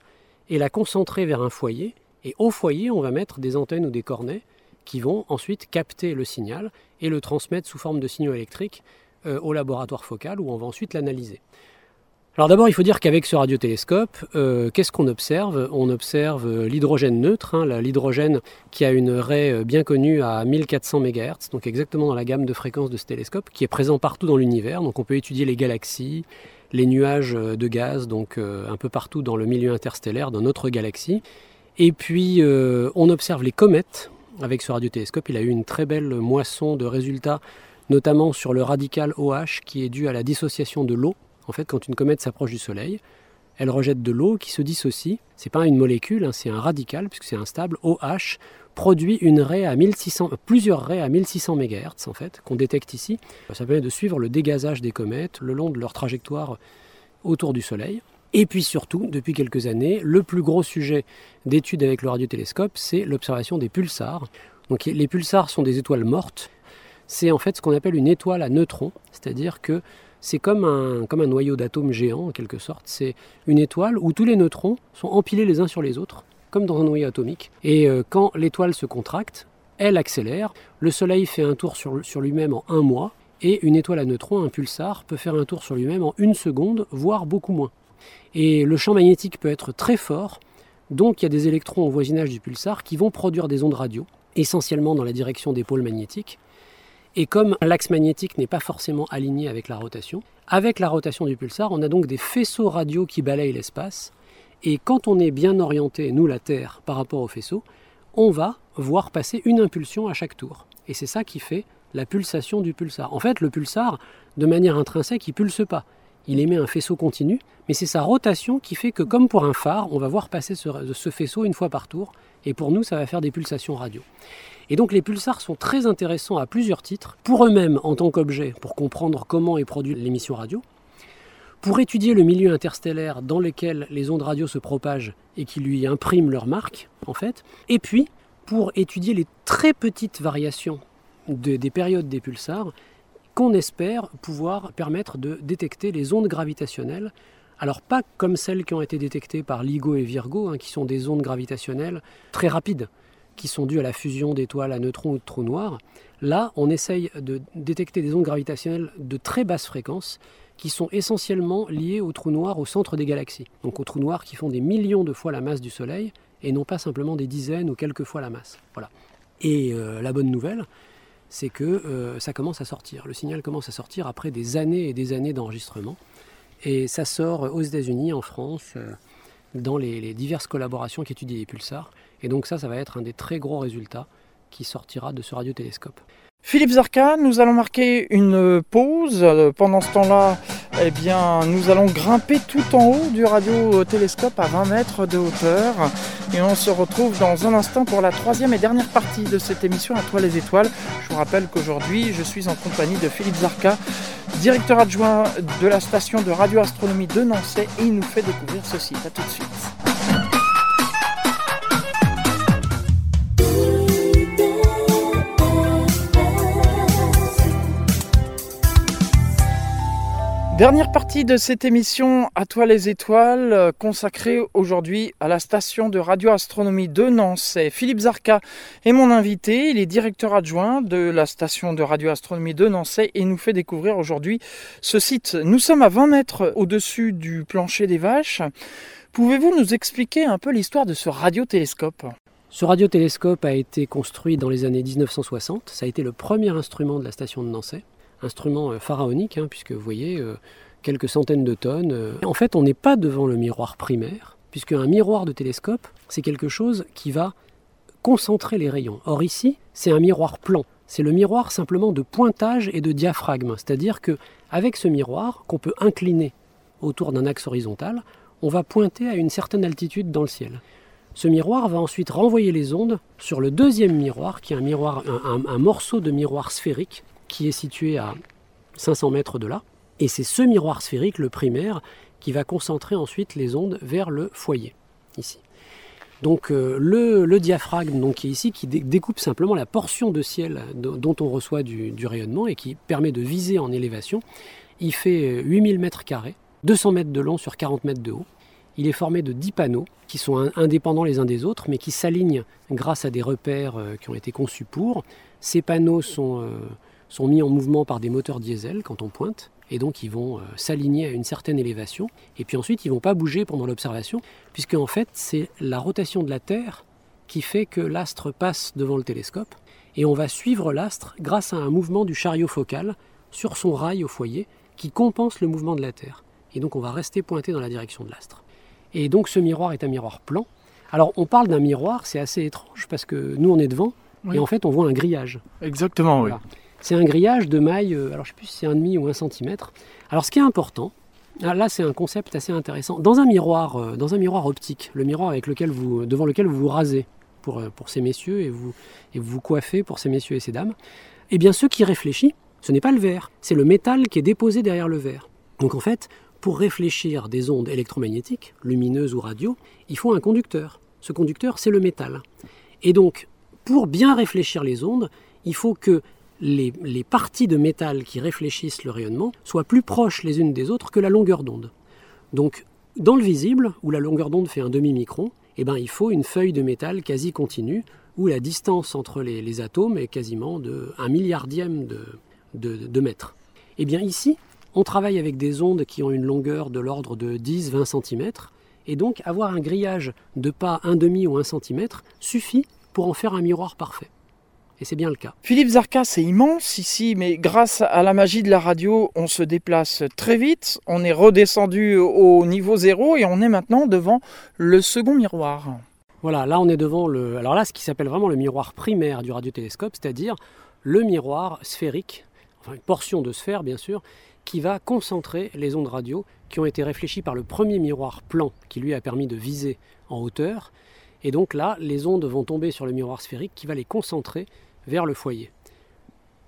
et la concentrer vers un foyer. Et au foyer, on va mettre des antennes ou des cornets qui vont ensuite capter le signal et le transmettre sous forme de signaux électriques euh, au laboratoire focal où on va ensuite l'analyser. Alors d'abord, il faut dire qu'avec ce radiotélescope, euh, qu'est-ce qu'on observe? On observe euh, l'hydrogène neutre, hein, l'hydrogène qui a une raie bien connue à 1400 MHz, donc exactement dans la gamme de fréquences de ce télescope, qui est présent partout dans l'univers. Donc on peut étudier les galaxies, les nuages de gaz, donc un peu partout dans le milieu interstellaire, dans notre galaxie. Et puis on observe les comètes, avec ce radiotélescope. Il a eu une très belle moisson de résultats, notamment sur le radical OH qui est dû à la dissociation de l'eau. En fait, quand une comète s'approche du Soleil, elle rejette de l'eau qui se dissocie. C'est pas une molécule, hein, c'est un radical puisque c'est instable. OH produit une raie à 1600, plusieurs raies à 1600 MHz en fait qu'on détecte ici. Ça permet de suivre le dégazage des comètes le long de leur trajectoire autour du Soleil. Et puis surtout, depuis quelques années, le plus gros sujet d'étude avec le radiotélescope, c'est l'observation des pulsars. Donc les pulsars sont des étoiles mortes. C'est en fait ce qu'on appelle une étoile à neutrons, c'est-à-dire que c'est comme un, noyau d'atomes géant en quelque sorte. C'est une étoile où tous les neutrons sont empilés les uns sur les autres, comme dans un noyau atomique. Et euh, quand l'étoile se contracte, elle accélère. Le Soleil fait un tour sur lui-même en un mois. Et une étoile à neutrons, un pulsar, peut faire un tour sur lui-même en une seconde, voire beaucoup moins. Et le champ magnétique peut être très fort, donc il y a des électrons au voisinage du pulsar qui vont produire des ondes radio, essentiellement dans la direction des pôles magnétiques. Et comme l'axe magnétique n'est pas forcément aligné avec la rotation, avec la rotation du pulsar, on a donc des faisceaux radio qui balayent l'espace. Et quand on est bien orienté, nous la Terre, par rapport aux faisceaux, on va voir passer une impulsion à chaque tour. Et c'est ça qui fait la pulsation du pulsar. En fait, le pulsar, de manière intrinsèque, il pulse pas. Il émet un faisceau continu, mais c'est sa rotation qui fait que, comme pour un phare, on va voir passer ce, ce faisceau une fois par tour. Et pour nous, ça va faire des pulsations radio. Et donc les pulsars sont très intéressants à plusieurs titres, pour eux-mêmes en tant qu'objet, pour comprendre comment est produite l'émission radio, pour étudier le milieu interstellaire dans lequel les ondes radio se propagent et qui lui impriment leur marque, en fait, et puis pour étudier les très petites variations des périodes des pulsars qu'on espère pouvoir permettre de détecter les ondes gravitationnelles. Alors pas comme celles qui ont été détectées par LIGO et Virgo, hein, qui sont des ondes gravitationnelles très rapides, qui sont dues à la fusion d'étoiles à neutrons ou de trous noirs. Là, on essaye de détecter des ondes gravitationnelles de très basse fréquence qui sont essentiellement liées aux trous noirs au centre des galaxies. Donc aux trous noirs qui font des millions de fois la masse du Soleil et non pas simplement des dizaines ou quelques fois la masse. Voilà. Et euh, la bonne nouvelle, c'est que euh, ça commence à sortir. Le signal commence à sortir après des années et des années d'enregistrement. Et ça sort aux États-Unis, en France, euh, dans les diverses collaborations qui étudient les pulsars. Et donc ça, ça va être un des très gros résultats qui sortira de ce radiotélescope. Philippe Zarka, nous allons marquer une pause. Pendant ce temps-là, eh bien, nous allons grimper tout en haut du radiotélescope à 20 mètres de hauteur. Et on se retrouve dans un instant pour la troisième et dernière partie de cette émission à toi les étoiles. Je vous rappelle qu'aujourd'hui, je suis en compagnie de Philippe Zarka, directeur adjoint de la station de radioastronomie de Nancy, et il nous fait découvrir ce site. A tout de suite. Dernière partie de cette émission À toi les étoiles, euh, consacrée aujourd'hui à la station de radioastronomie de Nancy. Philippe Zarka est mon invité, il est directeur adjoint de la station de radioastronomie de Nancy et nous fait découvrir aujourd'hui ce site. Nous sommes à 20 mètres au-dessus du plancher des vaches. Pouvez-vous nous expliquer un peu l'histoire de ce radiotélescope? Ce radiotélescope a été construit dans les années 1960. Ça a été le premier instrument de la station de Nancy instrument euh, pharaonique, hein, puisque vous voyez, euh, quelques centaines de tonnes. Euh. En fait, on n'est pas devant le miroir primaire, puisque un miroir de télescope, c'est quelque chose qui va concentrer les rayons. Or ici, c'est un miroir plan. C'est le miroir simplement de pointage et de diaphragme, c'est-à-dire que avec ce miroir qu'on peut incliner autour d'un axe horizontal, on va pointer à une certaine altitude dans le ciel. Ce miroir va ensuite renvoyer les ondes sur le deuxième miroir, qui est un, miroir, un morceau de miroir sphérique qui est situé à 500 mètres de là. Et c'est ce miroir sphérique, le primaire, qui va concentrer ensuite les ondes vers le foyer, ici. Donc euh, le, diaphragme donc, qui est ici, qui découpe simplement la portion de ciel dont on reçoit du, rayonnement et qui permet de viser en élévation, il fait 8000 mètres carrés, 200 mètres de long sur 40 mètres de haut. Il est formé de 10 panneaux qui sont indépendants les uns des autres, mais qui s'alignent grâce à des repères euh, qui ont été conçus pour. Ces panneaux sont... Euh, sont mis en mouvement par des moteurs diesel quand on pointe, et donc ils vont euh, s'aligner à une certaine élévation, et puis ensuite ils ne vont pas bouger pendant l'observation, puisque en fait c'est la rotation de la Terre qui fait que l'astre passe devant le télescope, et on va suivre l'astre grâce à un mouvement du chariot focal sur son rail au foyer qui compense le mouvement de la Terre. Et donc on va rester pointé dans la direction de l'astre. Et donc ce miroir est un miroir plan. Alors on parle d'un miroir, c'est assez étrange parce que nous on est devant, et en fait on voit un grillage. Exactement, oui. C'est un grillage de maille, euh, alors je ne sais plus si c'est un demi ou un centimètre. Alors ce qui est important, ah, là c'est un concept assez intéressant. Dans un miroir, euh, dans un miroir optique, le miroir avec lequel vous, devant lequel vous vous rasez pour, euh, pour ces messieurs et vous, et vous coiffez pour ces messieurs et ces dames, eh bien ce qui réfléchit, ce n'est pas le verre, c'est le métal qui est déposé derrière le verre. Donc en fait, pour réfléchir des ondes électromagnétiques, lumineuses ou radio, il faut un conducteur. Ce conducteur, c'est le métal. Et donc, pour bien réfléchir les ondes, il faut que les, parties de métal qui réfléchissent le rayonnement soient plus proches les unes des autres que la longueur d'onde. Donc, dans le visible, où la longueur d'onde fait un demi-micron, eh ben, il faut une feuille de métal quasi continue, où la distance entre les, atomes est quasiment de 1 milliardième de, mètres. Et eh bien ici, on travaille avec des ondes qui ont une longueur de l'ordre de 10-20 cm, et donc avoir un grillage de pas un demi ou un centimètre suffit pour en faire un miroir parfait. Et c'est bien le cas. Philippe Zarka, c'est immense ici, mais grâce à la magie de la radio, on se déplace très vite, on est redescendu au niveau zéro et on est maintenant devant le second miroir. Voilà, là on est devant le. Alors là, ce qui s'appelle vraiment le miroir primaire du radiotélescope, c'est-à-dire le miroir sphérique, enfin une portion de sphère bien sûr, qui va concentrer les ondes radio qui ont été réfléchies par le premier miroir plan qui lui a permis de viser en hauteur. Et donc là, les ondes vont tomber sur le miroir sphérique qui va les concentrer vers le foyer.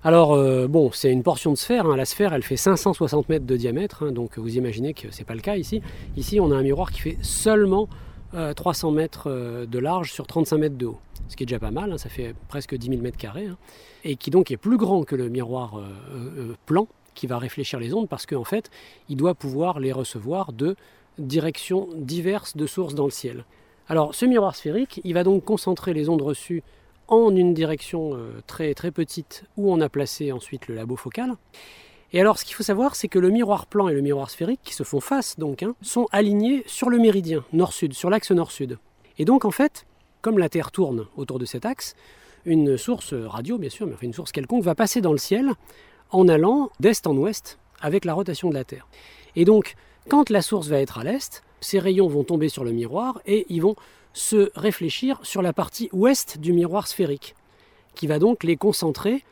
Alors euh, bon, c'est une portion de sphère. Hein. La sphère, elle fait 560 mètres de diamètre, hein. donc vous imaginez que ce n'est pas le cas ici. Ici, on a un miroir qui fait seulement 300 euh, mètres euh, de large sur 35 mètres de haut, ce qui est déjà pas mal. Hein. ça fait presque 10 000 mètres carrés, et qui donc est plus grand que le miroir plan qui va réfléchir les ondes, parce qu'en fait, il doit pouvoir les recevoir de directions diverses de sources dans le ciel. Alors, ce miroir sphérique, il va donc concentrer les ondes reçues en une direction euh, très très petite où on a placé ensuite le labo focal. Et alors ce qu'il faut savoir, c'est que le miroir plan et le miroir sphérique, qui se font face donc, hein, sont alignés sur le méridien nord-sud, sur l'axe nord-sud. Et donc en fait, comme la Terre tourne autour de cet axe, une source radio bien sûr, mais enfin une source quelconque, va passer dans le ciel en allant d'est en ouest avec la rotation de la Terre. Et donc quand la source va être à l'est, ces rayons vont tomber sur le miroir et ils vont se réfléchir sur la partie ouest du miroir sphérique, qui va donc les concentrer,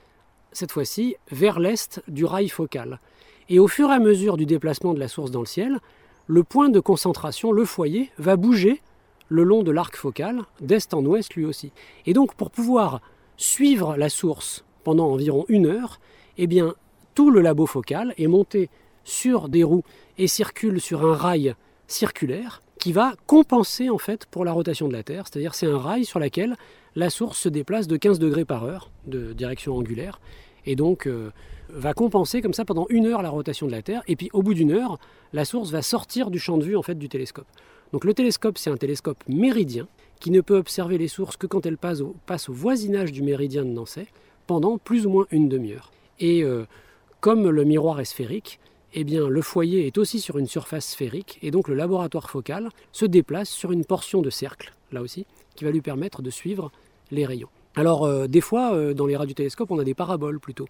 cette fois-ci, vers l'est du rail focal. Et au fur et à mesure du déplacement de la source dans le ciel, le point de concentration, le foyer, va bouger le long de l'arc focal, d'est en ouest lui aussi. Et donc pour pouvoir suivre la source pendant environ une heure, eh bien tout le labo focal est monté sur des roues et circule sur un rail circulaire qui va compenser en fait pour la rotation de la Terre, c'est-à-dire c'est un rail sur lequel la source se déplace de 15 degrés par heure de direction angulaire et donc euh, va compenser comme ça pendant une heure la rotation de la Terre et puis au bout d'une heure la source va sortir du champ de vue en fait du télescope. Donc le télescope c'est un télescope méridien qui ne peut observer les sources que quand elles passent au, voisinage du méridien de Nancy pendant plus ou moins une demi-heure. Et euh, comme le miroir est sphérique, eh bien, le foyer est aussi sur une surface sphérique et donc le laboratoire focal se déplace sur une portion de cercle, là aussi, qui va lui permettre de suivre les rayons. Alors, euh, des fois, euh, dans les radiotélescopes, on a des paraboles plutôt.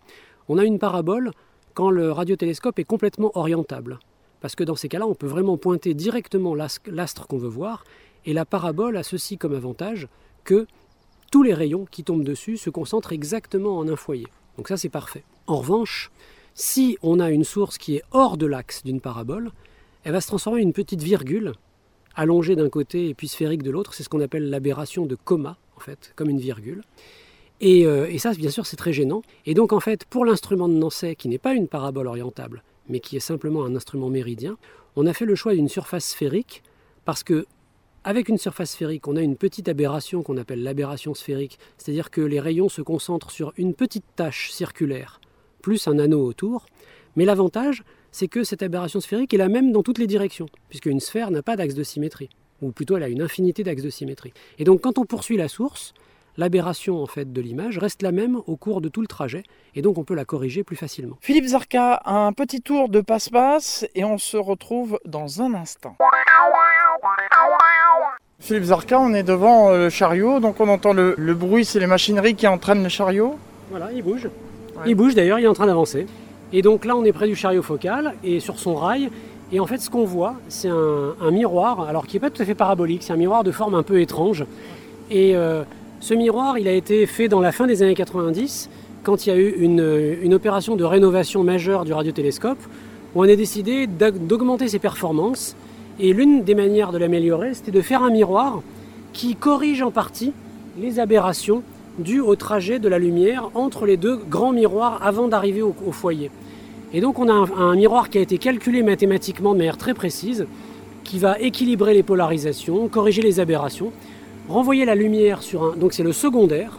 On a une parabole quand le radiotélescope est complètement orientable. Parce que dans ces cas-là, on peut vraiment pointer directement l'astre qu'on veut voir. Et la parabole a ceci comme avantage que tous les rayons qui tombent dessus se concentrent exactement en un foyer. Donc ça, c'est parfait. En revanche, si on a une source qui est hors de l'axe d'une parabole, elle va se transformer en une petite virgule, allongée d'un côté et puis sphérique de l'autre. C'est ce qu'on appelle l'aberration de coma, en fait, comme une virgule. Et, euh, et ça, bien sûr, c'est très gênant. Et donc, en fait, pour l'instrument de Nancy, qui n'est pas une parabole orientable, mais qui est simplement un instrument méridien, on a fait le choix d'une surface sphérique parce que avec une surface sphérique, on a une petite aberration qu'on appelle l'aberration sphérique, c'est-à-dire que les rayons se concentrent sur une petite tache circulaire plus un anneau autour. Mais l'avantage, c'est que cette aberration sphérique est la même dans toutes les directions, puisque une sphère n'a pas d'axe de symétrie, ou plutôt elle a une infinité d'axes de symétrie. Et donc quand on poursuit la source, l'aberration en fait de l'image reste la même au cours de tout le trajet, et donc on peut la corriger plus facilement. Philippe Zarka, un petit tour de passe-passe, et on se retrouve dans un instant. Philippe Zarka, on est devant euh, le chariot, donc on entend le, le bruit, c'est les machineries qui entraînent le chariot. Voilà, il bouge. Il bouge d'ailleurs, il est en train d'avancer. Et donc là, on est près du chariot focal et sur son rail. Et en fait, ce qu'on voit, c'est un, miroir, alors qui n'est pas tout à fait parabolique, c'est un miroir de forme un peu étrange. Et euh, ce miroir, il a été fait dans la fin des années 90, quand il y a eu une, une opération de rénovation majeure du radiotélescope, où on a décidé d'augmenter ses performances. Et l'une des manières de l'améliorer, c'était de faire un miroir qui corrige en partie les aberrations dû au trajet de la lumière entre les deux grands miroirs avant d'arriver au, foyer. Et donc on a un, miroir qui a été calculé mathématiquement de manière très précise, qui va équilibrer les polarisations, corriger les aberrations, renvoyer la lumière sur un... Donc c'est le secondaire.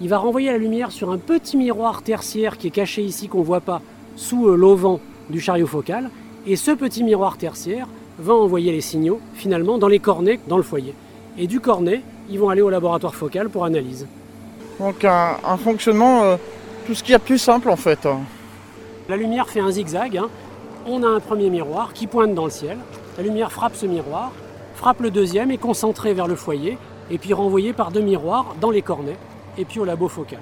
Il va renvoyer la lumière sur un petit miroir tertiaire qui est caché ici, qu'on ne voit pas, sous euh, l'auvent du chariot focal. Et ce petit miroir tertiaire va envoyer les signaux, finalement, dans les cornets, dans le foyer. Et du cornet, ils vont aller au laboratoire focal pour analyse. Donc un, fonctionnement, euh, tout ce qu'il y a de plus simple en fait. La lumière fait un zigzag. Hein. On a un premier miroir qui pointe dans le ciel. La lumière frappe ce miroir, frappe le deuxième, est concentrée vers le foyer, et puis renvoyée par deux miroirs dans les cornets, et puis au labo focal.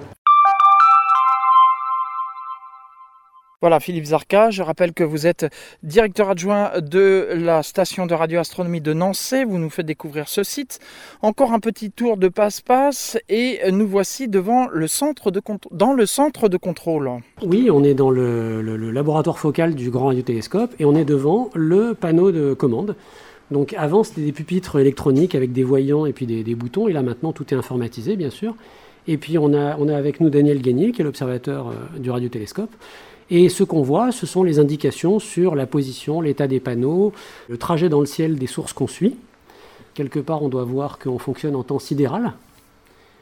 Voilà, Philippe Zarka, je rappelle que vous êtes directeur adjoint de la station de radioastronomie de Nancy. Vous nous faites découvrir ce site. Encore un petit tour de passe-passe et nous voici devant le centre de dans le centre de contrôle. Oui, on est dans le, laboratoire focal du Grand Radiotélescope et on est devant le panneau de commande. Donc avant, c'était des pupitres électroniques avec des voyants et puis des, boutons. Et là, maintenant, tout est informatisé, bien sûr. Et puis, on a, on a avec nous Daniel Gagné, qui est l'observateur euh, du radiotélescope. Et ce qu'on voit, ce sont les indications sur la position, l'état des panneaux, le trajet dans le ciel des sources qu'on suit. Quelque part, on doit voir qu'on fonctionne en temps sidéral,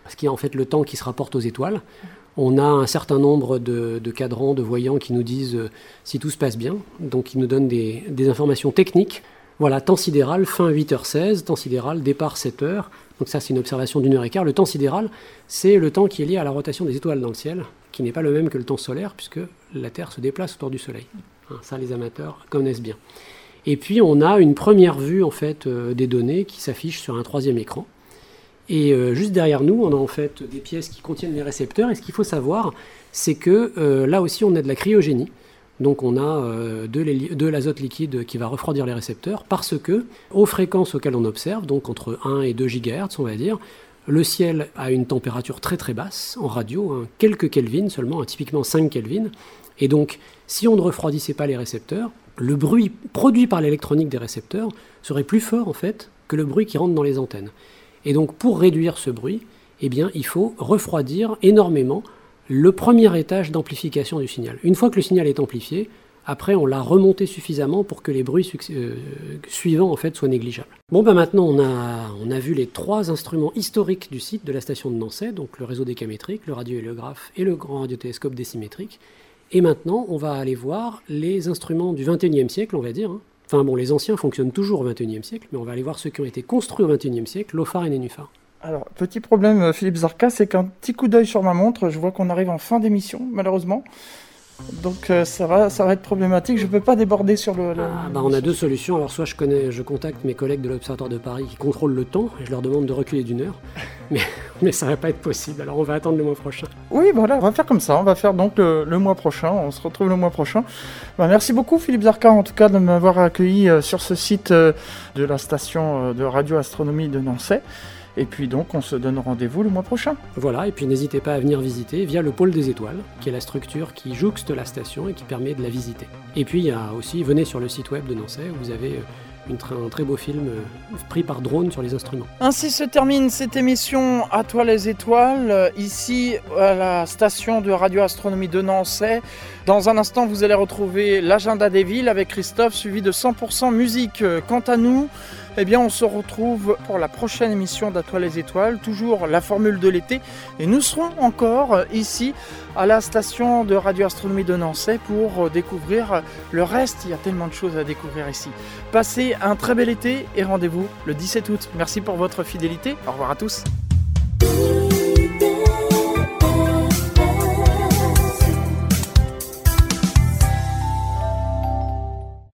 ce qui est en fait le temps qui se rapporte aux étoiles. On a un certain nombre de, cadrans, de voyants qui nous disent euh, si tout se passe bien, donc ils nous donnent des, des informations techniques. Voilà, temps sidéral, fin 8h16, temps sidéral, départ 7h. Donc ça, c'est une observation d'une heure et quart. Le temps sidéral, c'est le temps qui est lié à la rotation des étoiles dans le ciel, qui n'est pas le même que le temps solaire, puisque la Terre se déplace autour du Soleil. Hein, ça, les amateurs connaissent bien. Et puis, on a une première vue en fait euh, des données qui s'affichent sur un troisième écran. Et euh, juste derrière nous, on a en fait des pièces qui contiennent les récepteurs. Et ce qu'il faut savoir, c'est que euh, là aussi, on a de la cryogénie. Donc on a de l'azote liquide qui va refroidir les récepteurs parce que aux fréquences auxquelles on observe, donc entre 1 et 2 GHz on va dire, le ciel a une température très très basse en radio, quelques Kelvin seulement, typiquement 5 Kelvin. Et donc, si on ne refroidissait pas les récepteurs, le bruit produit par l'électronique des récepteurs serait plus fort en fait que le bruit qui rentre dans les antennes. Et donc, pour réduire ce bruit, eh bien, il faut refroidir énormément le premier étage d'amplification du signal. Une fois que le signal est amplifié, après, on l'a remonté suffisamment pour que les bruits euh, suivants en fait, soient négligeables. Bon, ben maintenant, on a, vu les trois instruments historiques du site de la station de Nancy, donc le réseau décamétrique, le radiohéliographe et le grand radiotélescope décimétrique. Et maintenant, on va aller voir les instruments du 21e siècle, on va dire. Hein. Enfin bon, les anciens fonctionnent toujours au 21e siècle, mais on va aller voir ceux qui ont été construits au 21e siècle, l'OFAR et Nénuphar. Alors, petit problème, euh, Philippe Zarka, c'est qu'un petit coup d'œil sur ma montre, je vois qu'on arrive en fin d'émission, malheureusement. Donc euh, ça, va, ça va être problématique. Je ne peux pas déborder sur le. Ah, bah, on a deux solutions. Alors soit je connais, je contacte mes collègues de l'Observatoire de Paris qui contrôlent le temps et je leur demande de reculer d'une heure. Mais, mais ça va pas être possible. Alors on va attendre le mois prochain. Oui, voilà, on va faire comme ça. On va faire donc le, mois prochain. On se retrouve le mois prochain. Bah, merci beaucoup Philippe Zarka en tout cas de m'avoir accueilli euh, sur ce site euh, de la station de radioastronomie de Nancy. Et puis donc, on se donne rendez-vous le mois prochain. Voilà, et puis n'hésitez pas à venir visiter via le pôle des étoiles, qui est la structure qui jouxte la station et qui permet de la visiter. Et puis, il y a aussi, venez sur le site web de Nancy, où vous avez euh, un très beau film euh, pris par drone sur les instruments. Ainsi se termine cette émission À toi les étoiles, euh, ici à la station de radioastronomie de Nancy. Dans un instant, vous allez retrouver l'agenda des villes avec Christophe, suivi de 100% musique. Quant à nous, eh bien, on se retrouve pour la prochaine émission d'Atoile les étoiles, toujours la formule de l'été. Et nous serons encore ici à la station de radioastronomie de Nancy pour découvrir le reste. Il y a tellement de choses à découvrir ici. Passez un très bel été et rendez-vous le 17 août. Merci pour votre fidélité. Au revoir à tous.